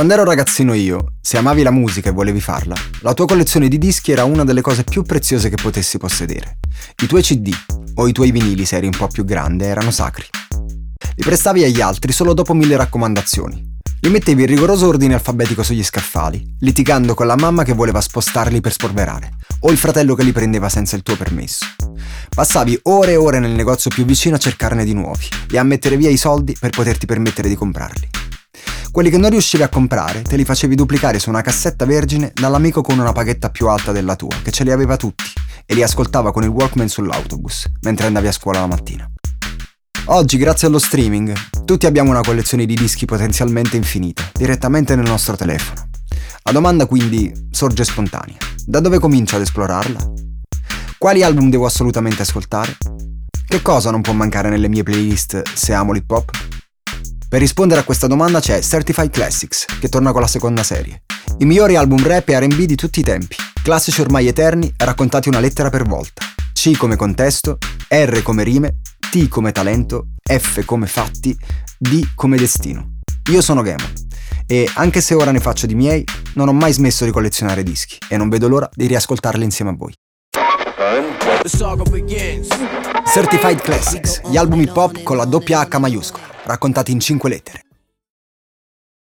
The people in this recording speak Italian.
Quando ero ragazzino io, se amavi la musica e volevi farla, la tua collezione di dischi era una delle cose più preziose che potessi possedere. I tuoi CD o i tuoi vinili, se eri un po' più grande, erano sacri. Li prestavi agli altri solo dopo mille raccomandazioni. Li mettevi in rigoroso ordine alfabetico sugli scaffali, litigando con la mamma che voleva spostarli per spolverare, o il fratello che li prendeva senza il tuo permesso. Passavi ore e ore nel negozio più vicino a cercarne di nuovi e a mettere via i soldi per poterti permettere di comprarli. Quelli che non riuscivi a comprare te li facevi duplicare su una cassetta vergine dall'amico con una paghetta più alta della tua, che ce li aveva tutti, e li ascoltava con il Walkman sull'autobus, mentre andavi a scuola la mattina. Oggi, grazie allo streaming, tutti abbiamo una collezione di dischi potenzialmente infinita, direttamente nel nostro telefono. La domanda quindi sorge spontanea. Da dove comincio ad esplorarla? Quali album devo assolutamente ascoltare? Che cosa non può mancare nelle mie playlist se amo l'hip hop? Per rispondere a questa domanda c'è Certified Classics, che torna con la seconda serie. I migliori album rap e RB di tutti i tempi, classici ormai eterni, raccontati una lettera per volta. C come contesto, R come rime, T come talento, F come fatti, D come destino. Io sono Gamon e anche se ora ne faccio di miei, non ho mai smesso di collezionare dischi e non vedo l'ora di riascoltarli insieme a voi. Certified Classics, gli album hip hop con la doppia H maiuscola, raccontati in 5 lettere.